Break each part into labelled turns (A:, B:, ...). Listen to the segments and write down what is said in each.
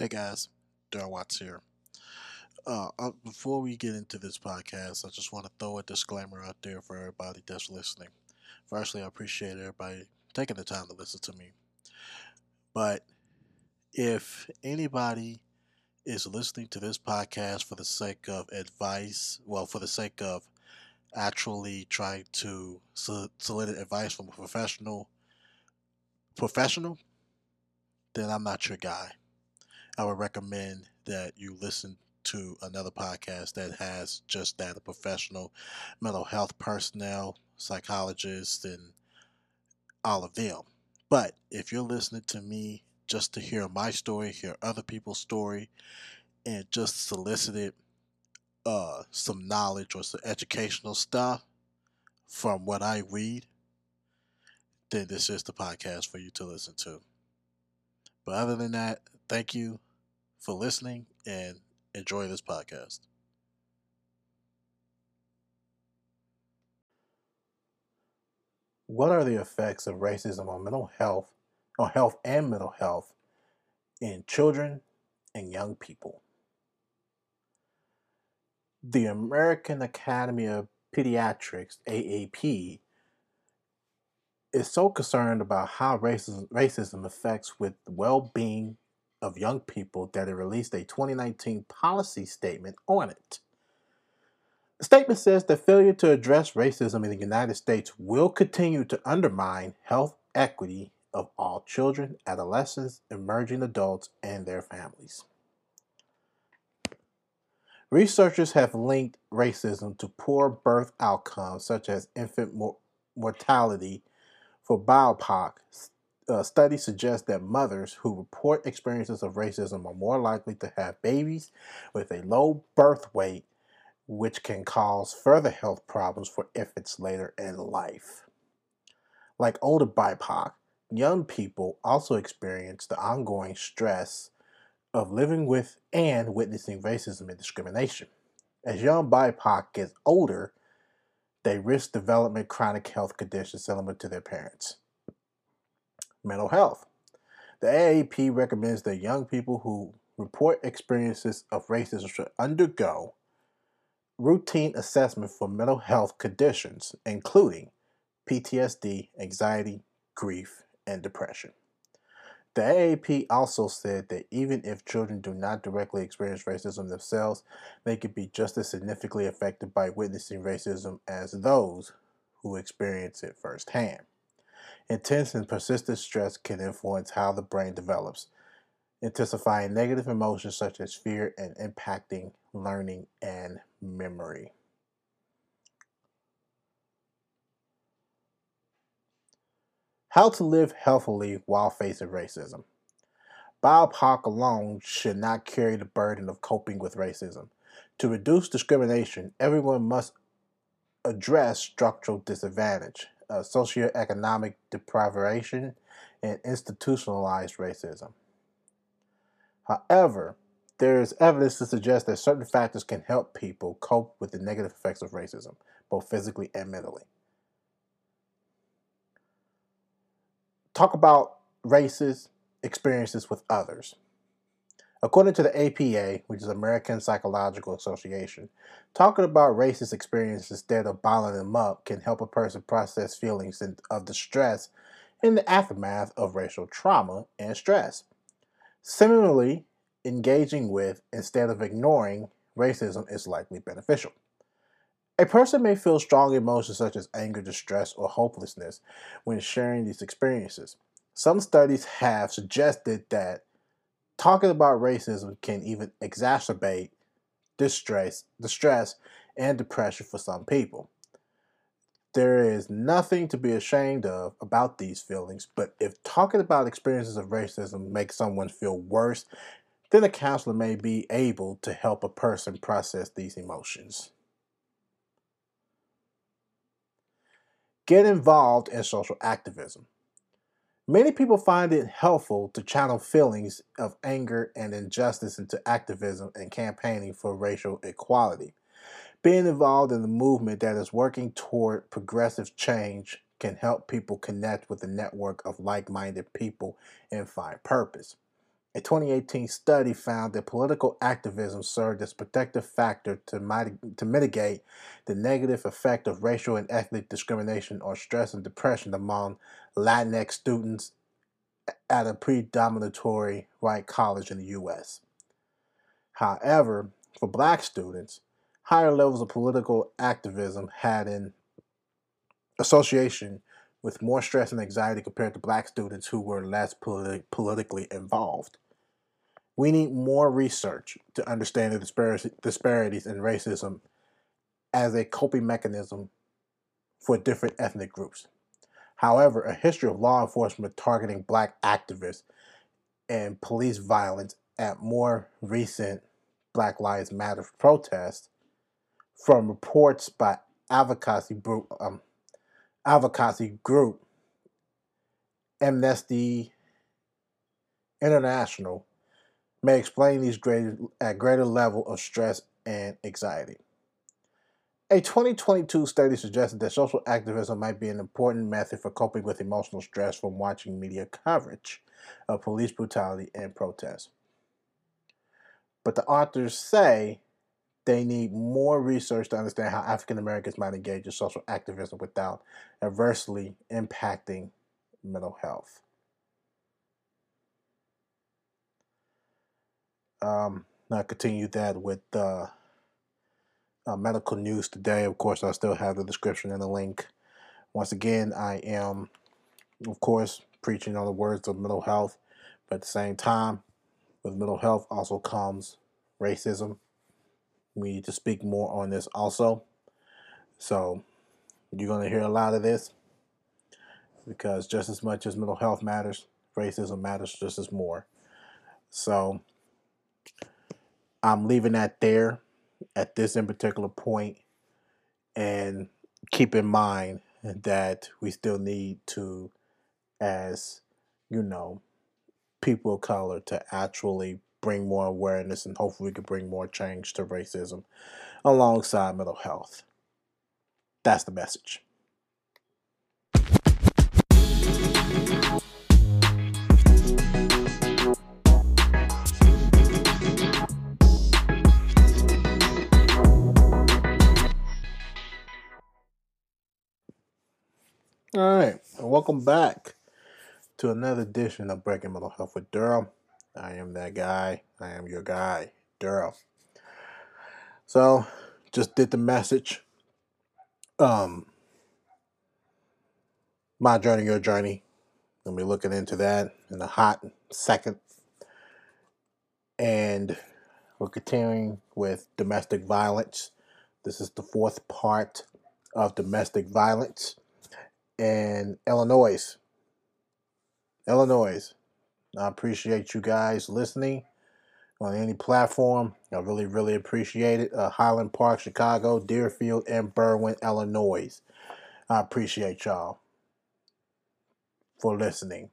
A: Hey guys, Darrell Watts here. Uh, uh, before we get into this podcast, I just want to throw a disclaimer out there for everybody that's listening. Firstly, I appreciate everybody taking the time to listen to me. But if anybody is listening to this podcast for the sake of advice, well, for the sake of actually trying to solicit advice from a professional, professional, then I'm not your guy. I would recommend that you listen to another podcast that has just that a professional mental health personnel, psychologists, and all of them. But if you're listening to me just to hear my story, hear other people's story, and just solicited uh, some knowledge or some educational stuff from what I read, then this is the podcast for you to listen to. But other than that, thank you for listening and enjoy this podcast. What are the effects of racism on mental health, on health and mental health in children and young people? The American Academy of Pediatrics, AAP, is so concerned about how racism, racism affects with well-being of Young People that it released a 2019 policy statement on it. The statement says that failure to address racism in the United States will continue to undermine health equity of all children, adolescents, emerging adults, and their families. Researchers have linked racism to poor birth outcomes such as infant mortality for BIPOC uh, studies suggest that mothers who report experiences of racism are more likely to have babies with a low birth weight, which can cause further health problems for infants later in life. Like older BIPOC, young people also experience the ongoing stress of living with and witnessing racism and discrimination. As young BIPOC gets older, they risk developing chronic health conditions similar to their parents mental health. The AAP recommends that young people who report experiences of racism should undergo routine assessment for mental health conditions, including PTSD, anxiety, grief, and depression. The AAP also said that even if children do not directly experience racism themselves, they could be just as significantly affected by witnessing racism as those who experience it firsthand. Intense and persistent stress can influence how the brain develops, intensifying negative emotions such as fear and impacting learning and memory. How to live healthily while facing racism. BIPOC alone should not carry the burden of coping with racism. To reduce discrimination, everyone must address structural disadvantage uh, socioeconomic deprivation, and institutionalized racism. However, there is evidence to suggest that certain factors can help people cope with the negative effects of racism, both physically and mentally. Talk about races experiences with others. According to the APA, which is American Psychological Association, talking about racist experiences instead of bottling them up can help a person process feelings of distress in the aftermath of racial trauma and stress. Similarly, engaging with instead of ignoring racism is likely beneficial. A person may feel strong emotions such as anger, distress, or hopelessness when sharing these experiences. Some studies have suggested that talking about racism can even exacerbate distress, distress and depression for some people. There is nothing to be ashamed of about these feelings, but if talking about experiences of racism makes someone feel worse, then a counselor may be able to help a person process these emotions. Get involved in social activism. Many people find it helpful to channel feelings of anger and injustice into activism and campaigning for racial equality. Being involved in the movement that is working toward progressive change can help people connect with a network of like minded people and find purpose. A 2018 study found that political activism served as protective factor to, mit- to mitigate the negative effect of racial and ethnic discrimination or stress and depression among Latinx students at a predominantly white college in the U.S. However, for black students, higher levels of political activism had an association with more stress and anxiety compared to black students who were less politi- politically involved. We need more research to understand the disparities in racism as a coping mechanism for different ethnic groups. However, a history of law enforcement targeting black activists and police violence at more recent Black Lives Matter protests from reports by advocacy um, advocacy group Amnesty International may explain these greater, at greater level of stress and anxiety. A 2022 study suggested that social activism might be an important method for coping with emotional stress from watching media coverage of police brutality and protests. But the authors say they need more research to understand how African Americans might engage in social activism without adversely impacting mental health. Um, I continue that with uh, uh, medical news today. Of course, I still have the description and the link. Once again, I am, of course, preaching on the words of mental health, but at the same time, with mental health also comes racism. We need to speak more on this also. So, you're going to hear a lot of this because just as much as mental health matters, racism matters just as more. So, I'm leaving that there at this in particular point and keep in mind that we still need to as you know people of color to actually bring more awareness and hopefully we can bring more change to racism alongside mental health that's the message All right, and welcome back to another edition of Breaking Mental Health with Darrell. I am that guy. I am your guy, Darrell. So, just did the message. Um, my journey, your journey. Gonna be looking into that in a hot second. And we're continuing with domestic violence. This is the fourth part of domestic violence and Illinois. Illinois. I appreciate you guys listening on any platform. I really, really appreciate it. Uh, Highland Park, Chicago, Deerfield, and Berwyn, Illinois. I appreciate y'all for listening.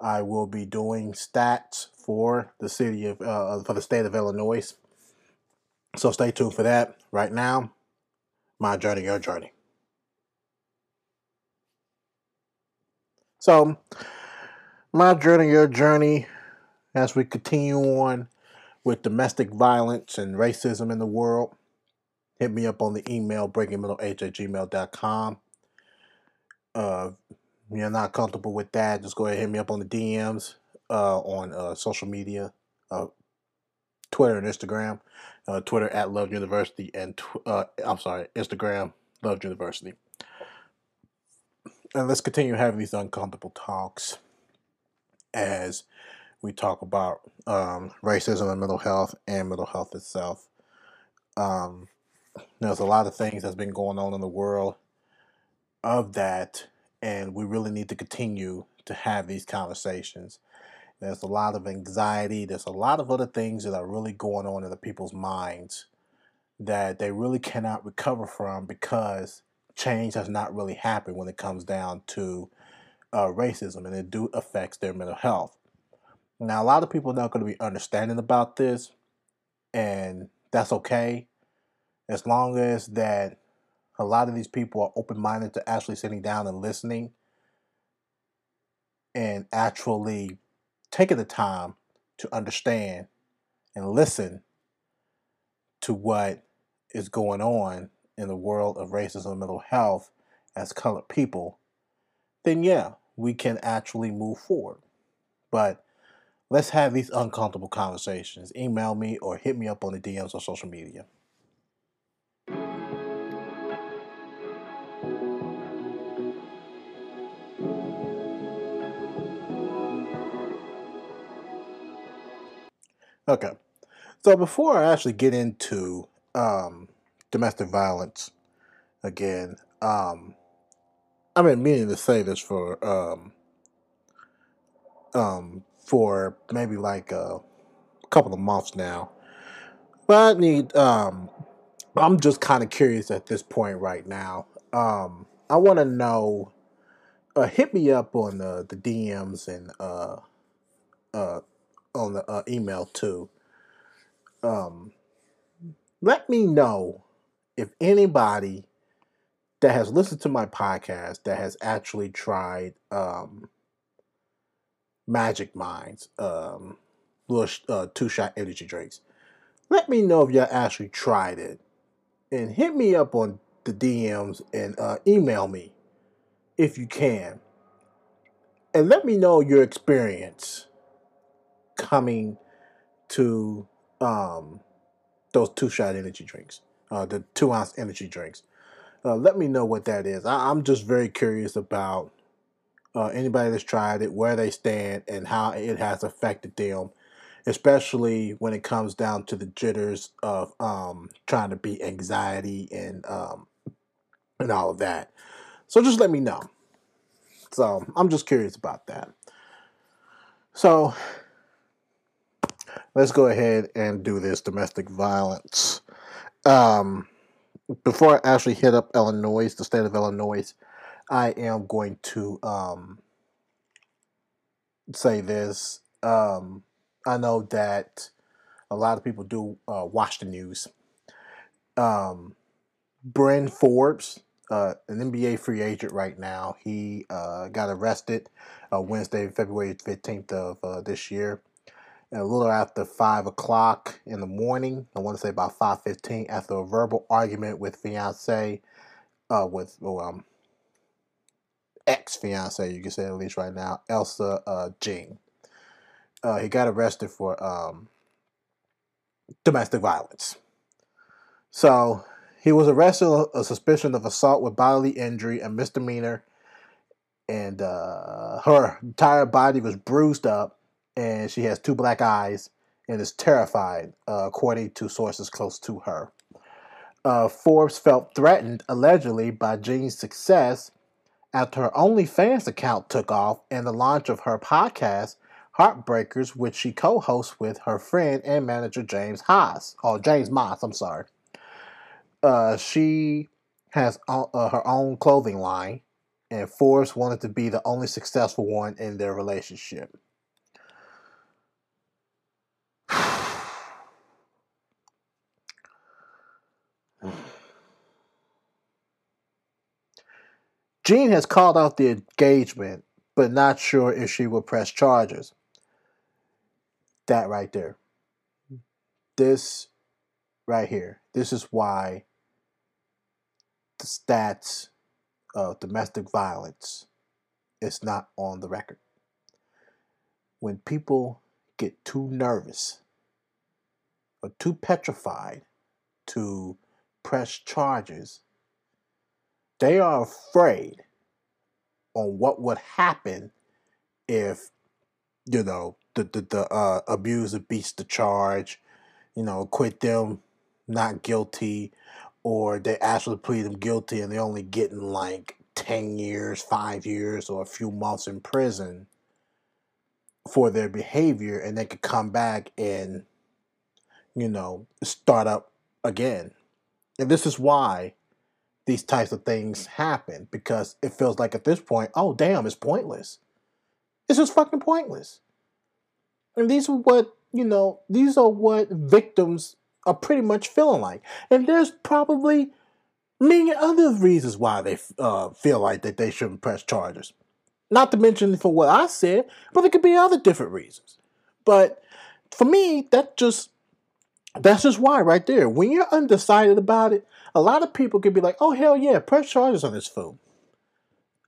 A: I will be doing stats for the city of uh, for the state of Illinois. So stay tuned for that. Right now, my journey, your journey. So, my journey, your journey, as we continue on with domestic violence and racism in the world, hit me up on the email breakingmentalh at gmail.com. Uh, if you're not comfortable with that, just go ahead and hit me up on the DMs uh, on uh, social media, uh, Twitter and Instagram. Uh, Twitter at Love University and tw- uh, I'm sorry, Instagram Love University and let's continue having these uncomfortable talks as we talk about um, racism and mental health and mental health itself. Um, there's a lot of things that's been going on in the world of that, and we really need to continue to have these conversations. There's a lot of anxiety. There's a lot of other things that are really going on in the people's minds that they really cannot recover from because change has not really happened when it comes down to uh, racism, and it do affects their mental health. Now, a lot of people are not going to be understanding about this, and that's okay, as long as that a lot of these people are open minded to actually sitting down and listening, and actually taking the time to understand and listen to what is going on in the world of racism and mental health as colored people, then yeah, we can actually move forward. But let's have these uncomfortable conversations. Email me or hit me up on the DMs on social media. Okay. So before I actually get into um, domestic violence again, um, I've been meaning to say this for um, um, for maybe like a couple of months now, but I need. Um, I'm just kind of curious at this point right now. Um, I want to know. Uh, hit me up on the the DMs and uh, uh, on the uh, email too. Um, let me know if anybody that has listened to my podcast that has actually tried um, Magic Minds, um, little uh, two shot energy drinks. Let me know if y'all actually tried it, and hit me up on the DMs and uh, email me if you can, and let me know your experience coming to um, those two shot energy drinks, uh, the two ounce energy drinks. Uh, let me know what that is. I, am just very curious about uh, anybody that's tried it, where they stand, and how it has affected them, especially when it comes down to the jitters of um, trying to beat anxiety and um, and all of that. So just let me know. So I'm just curious about that. So let's go ahead and do this domestic violence. Um, before I actually hit up Illinois, the state of Illinois, I am going to um, say this. Um, I know that a lot of people do uh, watch the news. Um, Bryn Forbes, uh, an NBA free agent right now, he uh, got arrested uh, Wednesday, February 15th of uh, this year a little after five o'clock in the morning. I want to say about five fifteen after a verbal argument with fiance, uh, with um, ex fiance, you can say at least right now, Elsa uh, Jean. Uh, he got arrested for um, domestic violence. So he was arrested on a suspicion of assault with bodily injury and misdemeanor, and uh, her entire body was bruised up and she has two black eyes and is terrified, uh, according to sources close to her. Uh, Forbes felt threatened, allegedly, by Jean's success after her OnlyFans account took off and the launch of her podcast, Heartbreakers, which she co hosts with her friend and manager James Haas. Oh, James Moss, I'm sorry. Uh, she has uh, her own clothing line, and Forbes wanted to be the only successful one in their relationship. Jean has called out the engagement, but not sure if she will press charges. That right there. This right here. This is why the stats of domestic violence is not on the record. When people get too nervous or too petrified to press charges, they are afraid on what would happen if you know the the, the uh, abuser beats the charge, you know, acquit them not guilty, or they actually plead them guilty and they're only getting like ten years, five years, or a few months in prison for their behavior, and they could come back and you know start up again. And this is why these types of things happen because it feels like at this point, oh damn, it's pointless. It's just fucking pointless. And these are what, you know, these are what victims are pretty much feeling like. And there's probably many other reasons why they uh, feel like that they shouldn't press charges. Not to mention for what I said, but there could be other different reasons. But for me, that just that's just why right there. When you're undecided about it, a lot of people can be like, "Oh hell yeah, press charges on this fool."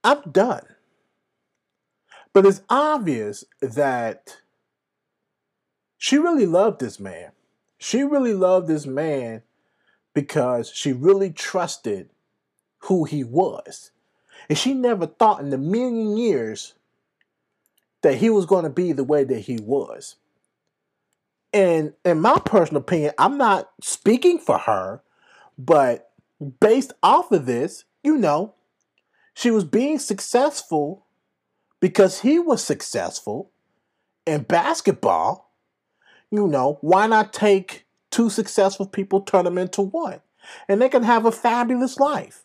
A: I'm done. But it's obvious that she really loved this man. She really loved this man because she really trusted who he was. And she never thought in a million years that he was going to be the way that he was. And in my personal opinion, I'm not speaking for her, but based off of this, you know, she was being successful because he was successful in basketball. You know, why not take two successful people, turn them into one? And they can have a fabulous life.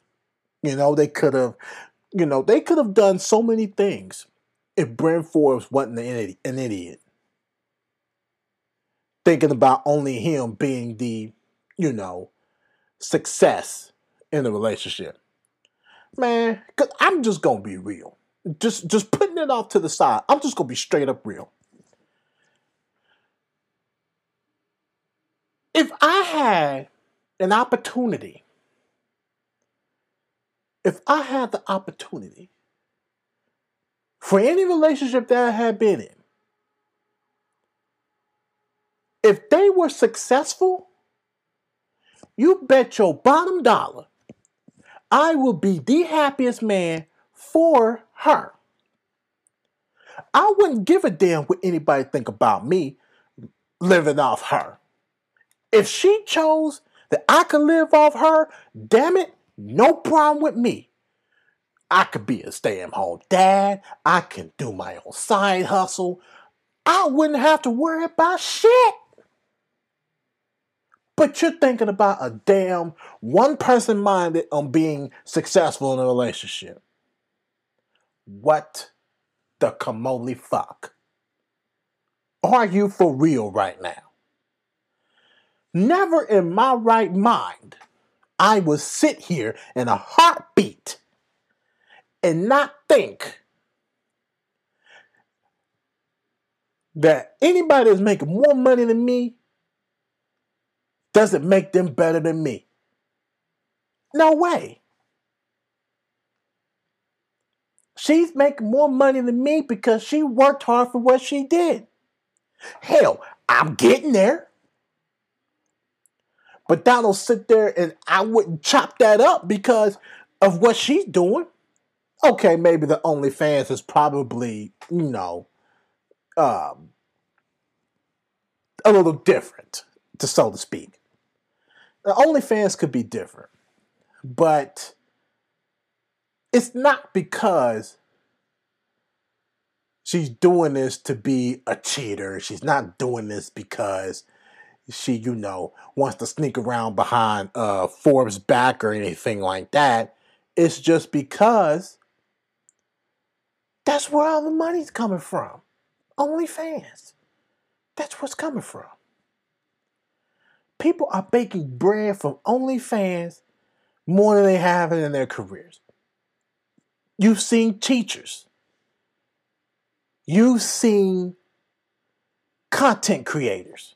A: You know, they could have, you know, they could have done so many things if Bryn Forbes wasn't an idiot. Thinking about only him being the, you know, success in the relationship. Man, cause I'm just gonna be real. Just just putting it off to the side. I'm just gonna be straight up real. If I had an opportunity, if I had the opportunity for any relationship that I had been in, if they were successful, you bet your bottom dollar I will be the happiest man for her. I wouldn't give a damn what anybody think about me living off her. If she chose that I could live off her, damn it, no problem with me. I could be a stay at home dad. I can do my own side hustle. I wouldn't have to worry about shit. But you're thinking about a damn one person minded on being successful in a relationship. What the kamoli fuck? Are you for real right now? Never in my right mind I would sit here in a heartbeat and not think that anybody is making more money than me doesn't make them better than me. No way. She's making more money than me because she worked hard for what she did. Hell, I'm getting there. But Donald sit there and I wouldn't chop that up because of what she's doing okay, maybe the OnlyFans is probably, you know, um, a little different, to so to speak. OnlyFans could be different, but it's not because she's doing this to be a cheater. She's not doing this because she, you know, wants to sneak around behind uh, Forbes' back or anything like that. It's just because that's where all the money's coming from. OnlyFans. That's what's coming from. People are baking bread from OnlyFans more than they have in their careers. You've seen teachers. You've seen content creators.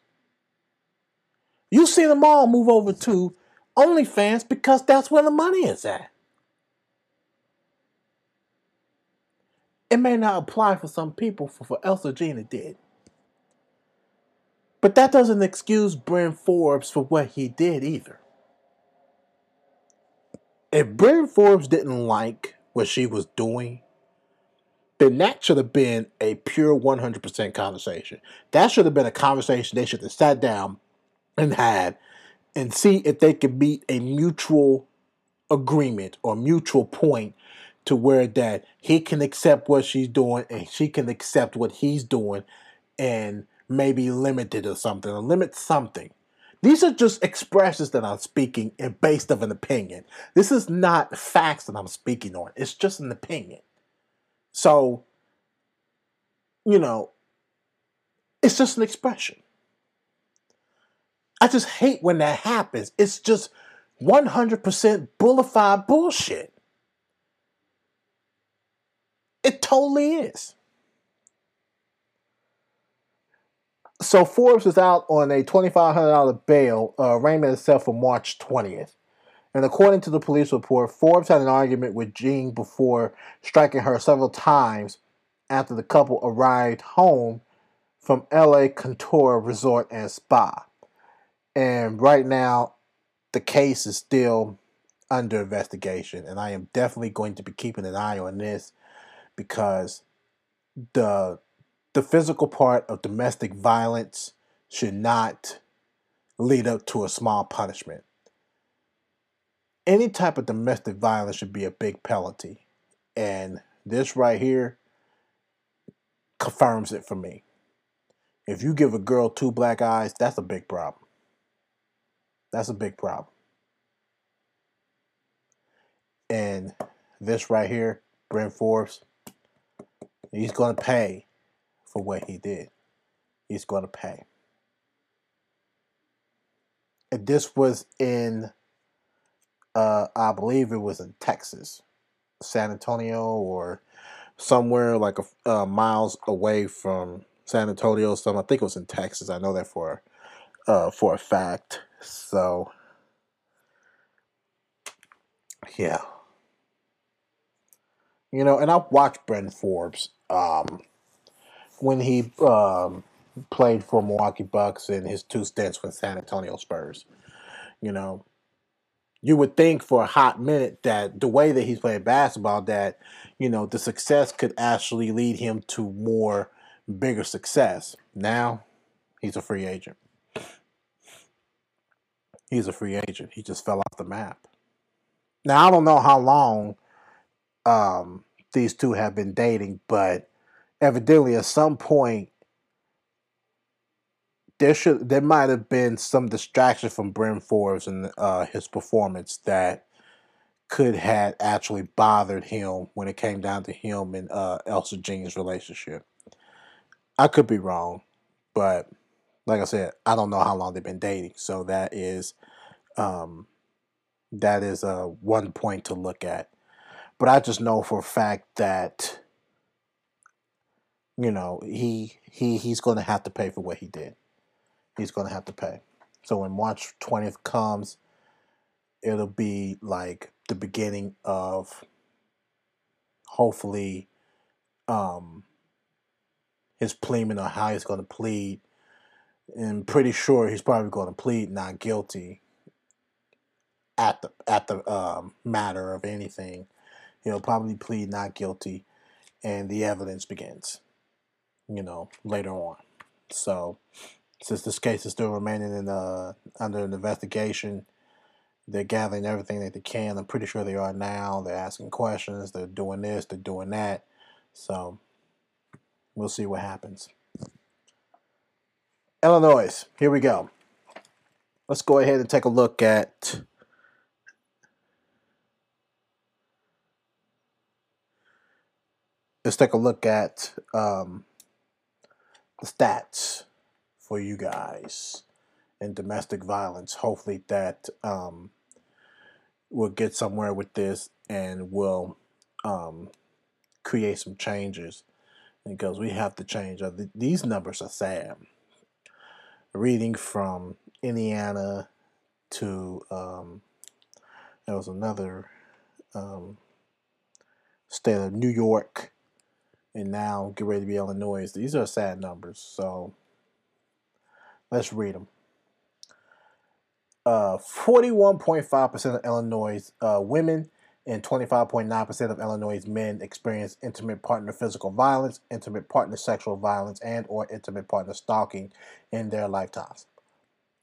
A: You've seen them all move over to OnlyFans because that's where the money is at. It may not apply for some people, for, for Elsa Gina did. But that doesn't excuse Bryn Forbes for what he did either. If Bryn Forbes didn't like what she was doing, then that should have been a pure 100% conversation. That should have been a conversation they should have sat down and had and see if they could meet a mutual agreement or mutual point to where that he can accept what she's doing and she can accept what he's doing and maybe limit it or something or limit something. These are just expressions that I'm speaking and based of an opinion. This is not facts that I'm speaking on. It's just an opinion. So, you know, it's just an expression. I just hate when that happens. It's just 100% bullified bullshit. It totally is. So Forbes is out on a $2,500 bail, uh, arraignment itself for March 20th. And according to the police report, Forbes had an argument with Jean before striking her several times after the couple arrived home from La Cantera Resort and Spa. And right now, the case is still under investigation. And I am definitely going to be keeping an eye on this because the the physical part of domestic violence should not lead up to a small punishment. Any type of domestic violence should be a big penalty. And this right here confirms it for me. If you give a girl two black eyes, that's a big problem. That's a big problem. And this right here, Bryn Forbes, he's going to pay for what he did. He's going to pay. And this was in, uh, I believe it was in Texas, San Antonio, or somewhere like a uh, miles away from San Antonio. Some I think it was in Texas. I know that for uh, for a fact. So yeah, you know, and I've watched Bryn Forbes. Um, when he um, played for Milwaukee Bucks and his two stints with San Antonio Spurs. You know, you would think for a hot minute that the way that he's playing basketball, that you know the success could actually lead him to more bigger success. Now, he's a free agent. He's a free agent. He just fell off the map. Now I don't know how long um, these two have been dating, but evidently at some point there should there might have been some distraction from Bryn Forbes and uh, his performance that could have actually bothered him when it came down to him and uh, Elsa Jean's relationship. I could be wrong, but like I said, I don't know how long they've been dating, so that is um, that is uh, one point to look at. But I just know for a fact that you know, he he he's going to have to pay for what he did. He's going to have to pay. So when March 20th comes, it'll be like the beginning of hopefully um his pleading or how he's going to plead. And pretty sure he's probably going to plead not guilty at the at the um, matter of anything. He'll probably plead not guilty, and the evidence begins you know, later on. So, since this case is still remaining in uh, under an investigation, they're gathering everything that they can. I'm pretty sure they are now. They're asking questions. They're doing this. They're doing that. So, we'll see what happens. Illinois, here we go. Let's go ahead and take a look at let's take a look at um, stats for you guys in domestic violence. Hopefully that um, we'll get somewhere with this and we'll um, create some changes because we have to change. These numbers are sad. Reading from Indiana to um, there was another um, state of New York and now get ready to be Illinois. These are sad numbers, so let's read them. Uh, 41.5% of Illinois uh, women and 25.9% of Illinois men experience intimate partner physical violence, intimate partner sexual violence, and or intimate partner stalking in their lifetimes.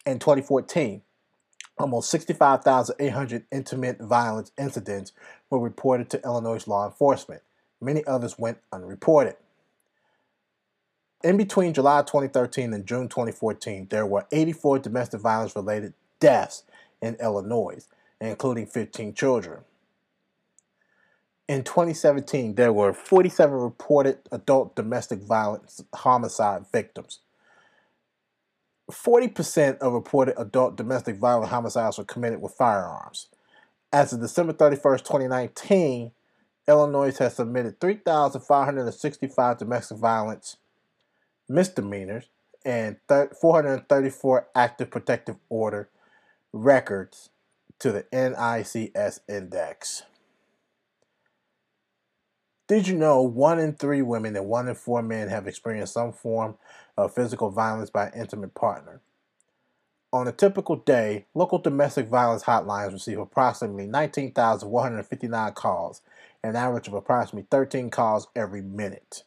A: In 2014, almost 65,800 intimate violence incidents were reported to Illinois law enforcement. Many others went unreported. In between July 2013 and June 2014, there were 84 domestic violence related deaths in Illinois, including 15 children. In 2017, there were 47 reported adult domestic violence homicide victims. 40% of reported adult domestic violent homicides were committed with firearms. As of December 31st, 2019, Illinois has submitted 3,565 domestic violence misdemeanors and 434 active protective order records to the NICS index. Did you know one in three women and one in four men have experienced some form of physical violence by an intimate partner? On a typical day, local domestic violence hotlines receive approximately 19,159 calls, an average of approximately 13 calls every minute.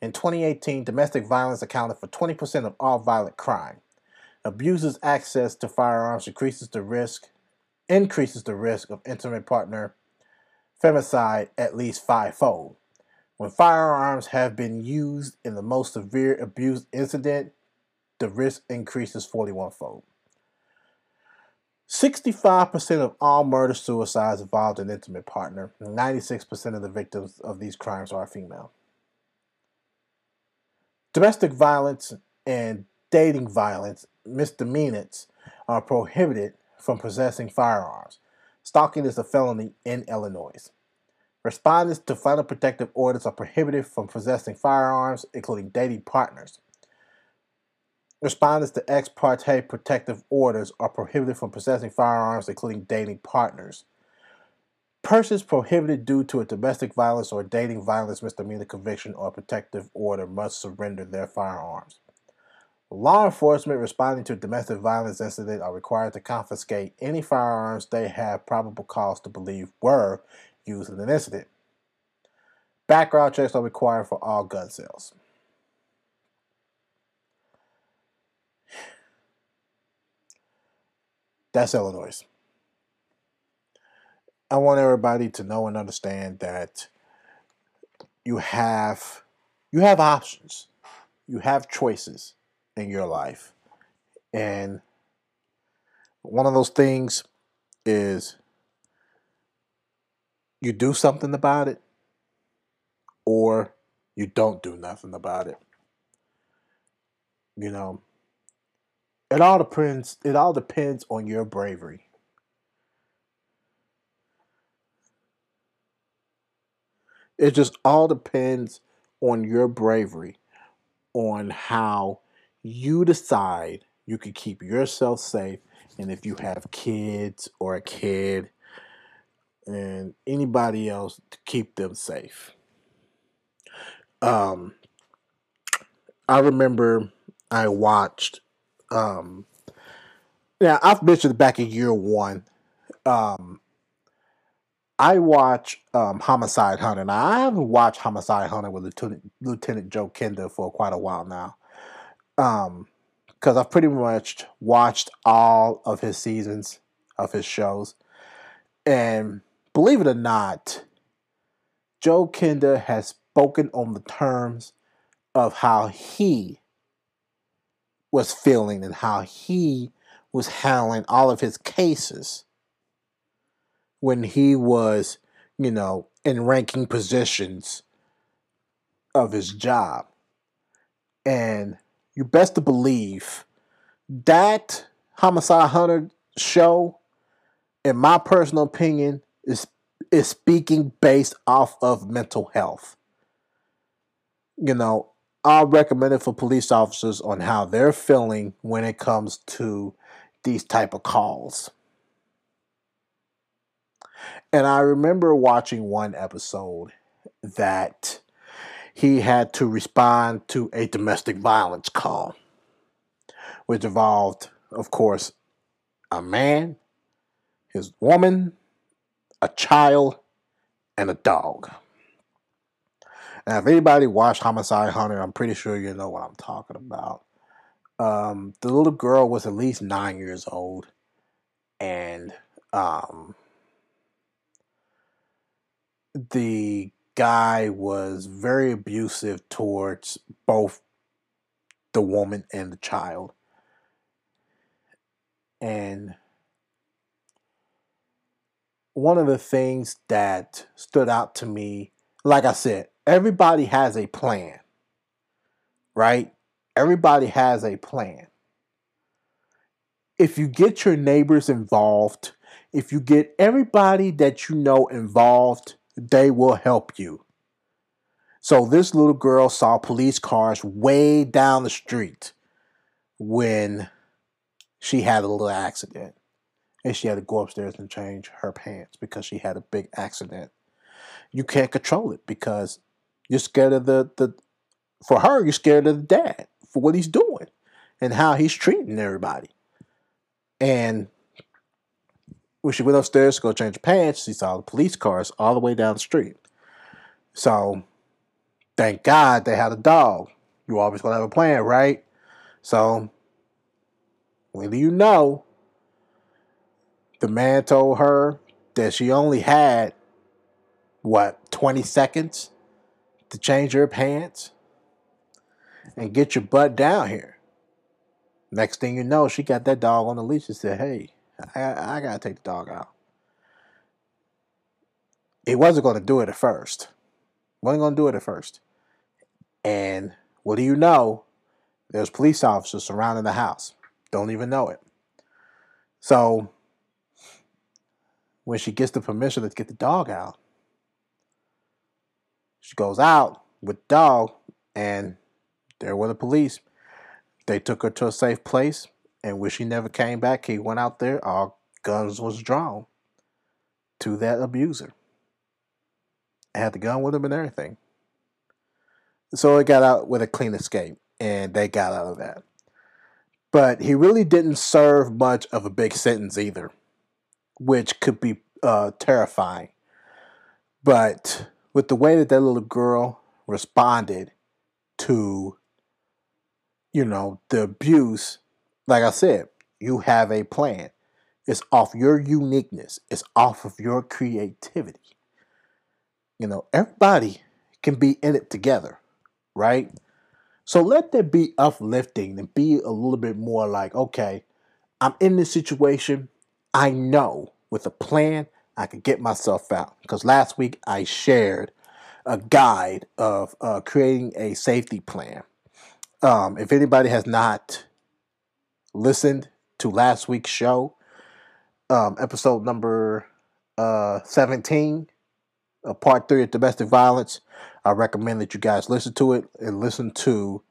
A: In 2018, domestic violence accounted for 20% of all violent crime. Abusers' access to firearms increases the risk increases the risk of intimate partner femicide at least fivefold. When firearms have been used in the most severe abuse incident, the risk increases 41 fold. 65% of all murder suicides involved an intimate partner, 96% of the victims of these crimes are female. Domestic violence and dating violence misdemeanors are prohibited from possessing firearms. Stalking is a felony in Illinois. Respondents to final protective orders are prohibited from possessing firearms, including dating partners. Respondents to ex parte protective orders are prohibited from possessing firearms, including dating partners. Persons prohibited due to a domestic violence or dating violence misdemeanor conviction or protective order must surrender their firearms. Law enforcement responding to a domestic violence incident are required to confiscate any firearms they have probable cause to believe were used in an incident. Background checks are required for all gun sales. That's Illinois. I want everybody to know and understand that you have you have options. You have choices in your life. And one of those things is you do something about it or you don't do nothing about it. You know, it all depends it all depends on your bravery. It just all depends on your bravery on how you decide you can keep yourself safe and if you have kids or a kid and anybody else to keep them safe. Um, I remember I watched. Um, now I've mentioned back in year one. Um, I watch um, Homicide Hunter. Now I haven't watched Homicide Hunter with Lieutenant, Lieutenant Joe Kenda for quite a while now. Um, because I've pretty much watched all of his seasons of his shows, and believe it or not, Joe Kenda has spoken on the terms of how he was feeling and how he was handling all of his cases when he was, you know, in ranking positions of his job. And you best to believe that Homicide Hunter show, in my personal opinion, is is speaking based off of mental health. You know, I recommend it for police officers on how they're feeling when it comes to these type of calls. And I remember watching one episode that he had to respond to a domestic violence call, which involved, of course, a man, his woman, a child, and a dog. Now, if anybody watched Homicide Hunter, I'm pretty sure you know what I'm talking about. Um, the little girl was at least nine years old, and um, the guy was very abusive towards both the woman and the child. And one of the things that stood out to me, like I said, everybody has a plan, right? Everybody has a plan. If you get your neighbors involved, if you get everybody that you know involved, they will help you. So this little girl saw police cars way down the street. when she had a little accident and she had to go upstairs and change her pants because she had a big accident. You can't control it because you're scared of the, the for her, you're scared of the dad for what he's doing and how he's treating everybody. And when she went upstairs to go change pants, she saw the police cars all the way down the street. So thank God they had a dog. You always gonna have a plan, right? So when do you know the man told her that she only had what 20 seconds to change her pants and get your butt down here. Next thing you know, she got that dog on the leash and said, Hey, I, I gotta take the dog out. He wasn't gonna do it at first. Wasn't gonna do it at first. And what do you know? There's police officers surrounding the house. Don't even know it. So when she gets the permission to get the dog out, she goes out with the dog, and there were the police. They took her to a safe place, and when she never came back, he went out there, all guns was drawn to that abuser. Had the gun with him and everything. So it got out with a clean escape, and they got out of that. But he really didn't serve much of a big sentence either, which could be uh, terrifying. But with the way that that little girl responded to, you know, the abuse, like I said, you have a plan. It's off your uniqueness. It's off of your creativity. You know, everybody can be in it together, right? So let there be uplifting and be a little bit more like, okay, I'm in this situation. I know with a plan, I could get myself out. Because last week I shared a guide of uh, creating a safety plan. Um, if anybody has not listened to last week's show, um, episode number uh, 17, uh, part three of domestic violence, I recommend that you guys listen to it and listen to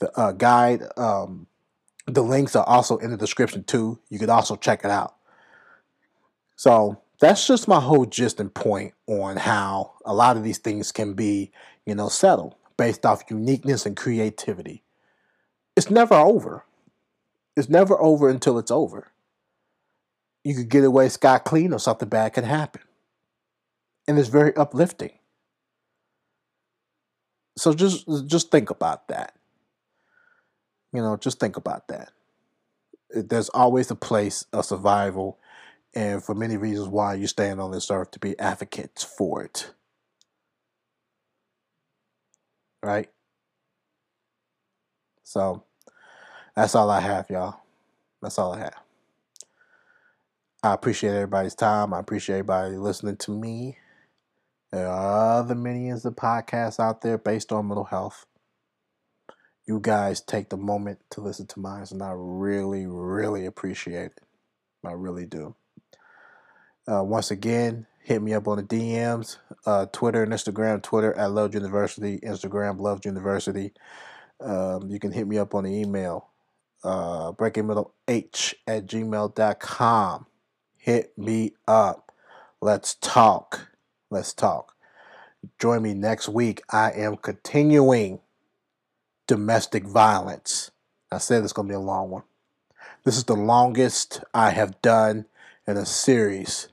A: the uh, guide. Um, the links are also in the description too. You could also check it out. So that's just my whole gist and point on how a lot of these things can be, you know, settled based off uniqueness and creativity. It's never over. It's never over until it's over. You could get away scot clean or something bad can happen. And it's very uplifting. So just just think about that. You know, just think about that. There's always a place of survival and for many reasons why you stand on this earth to be advocates for it. Right? So that's all I have, y'all. That's all I have. I appreciate everybody's time. I appreciate everybody listening to me. There are other millions of podcasts out there based on mental health. You guys take the moment to listen to mine, and I really, really appreciate it. I really do. Uh, once again, hit me up on the DMs, uh, Twitter and Instagram. Twitter at Loved University, Instagram Loved University. Um, you can hit me up on the email, uh, breakingmentalh at gmail.com. Hit me up. Let's talk. Let's talk. Join me next week. I am continuing domestic violence. I said it's going to be a long one. This is the longest I have done in a series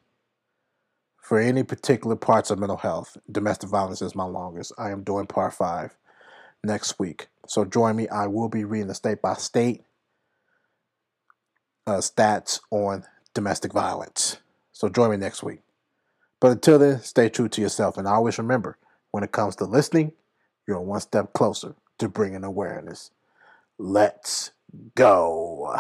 A: for any particular parts of mental health. Domestic violence is my longest. I am doing part five next week. So join me. I will be reading the state by state uh, stats on domestic violence. So join me next week. But until then, stay true to yourself. And always remember when it comes to listening, you're one step closer to bringing awareness. Let's go.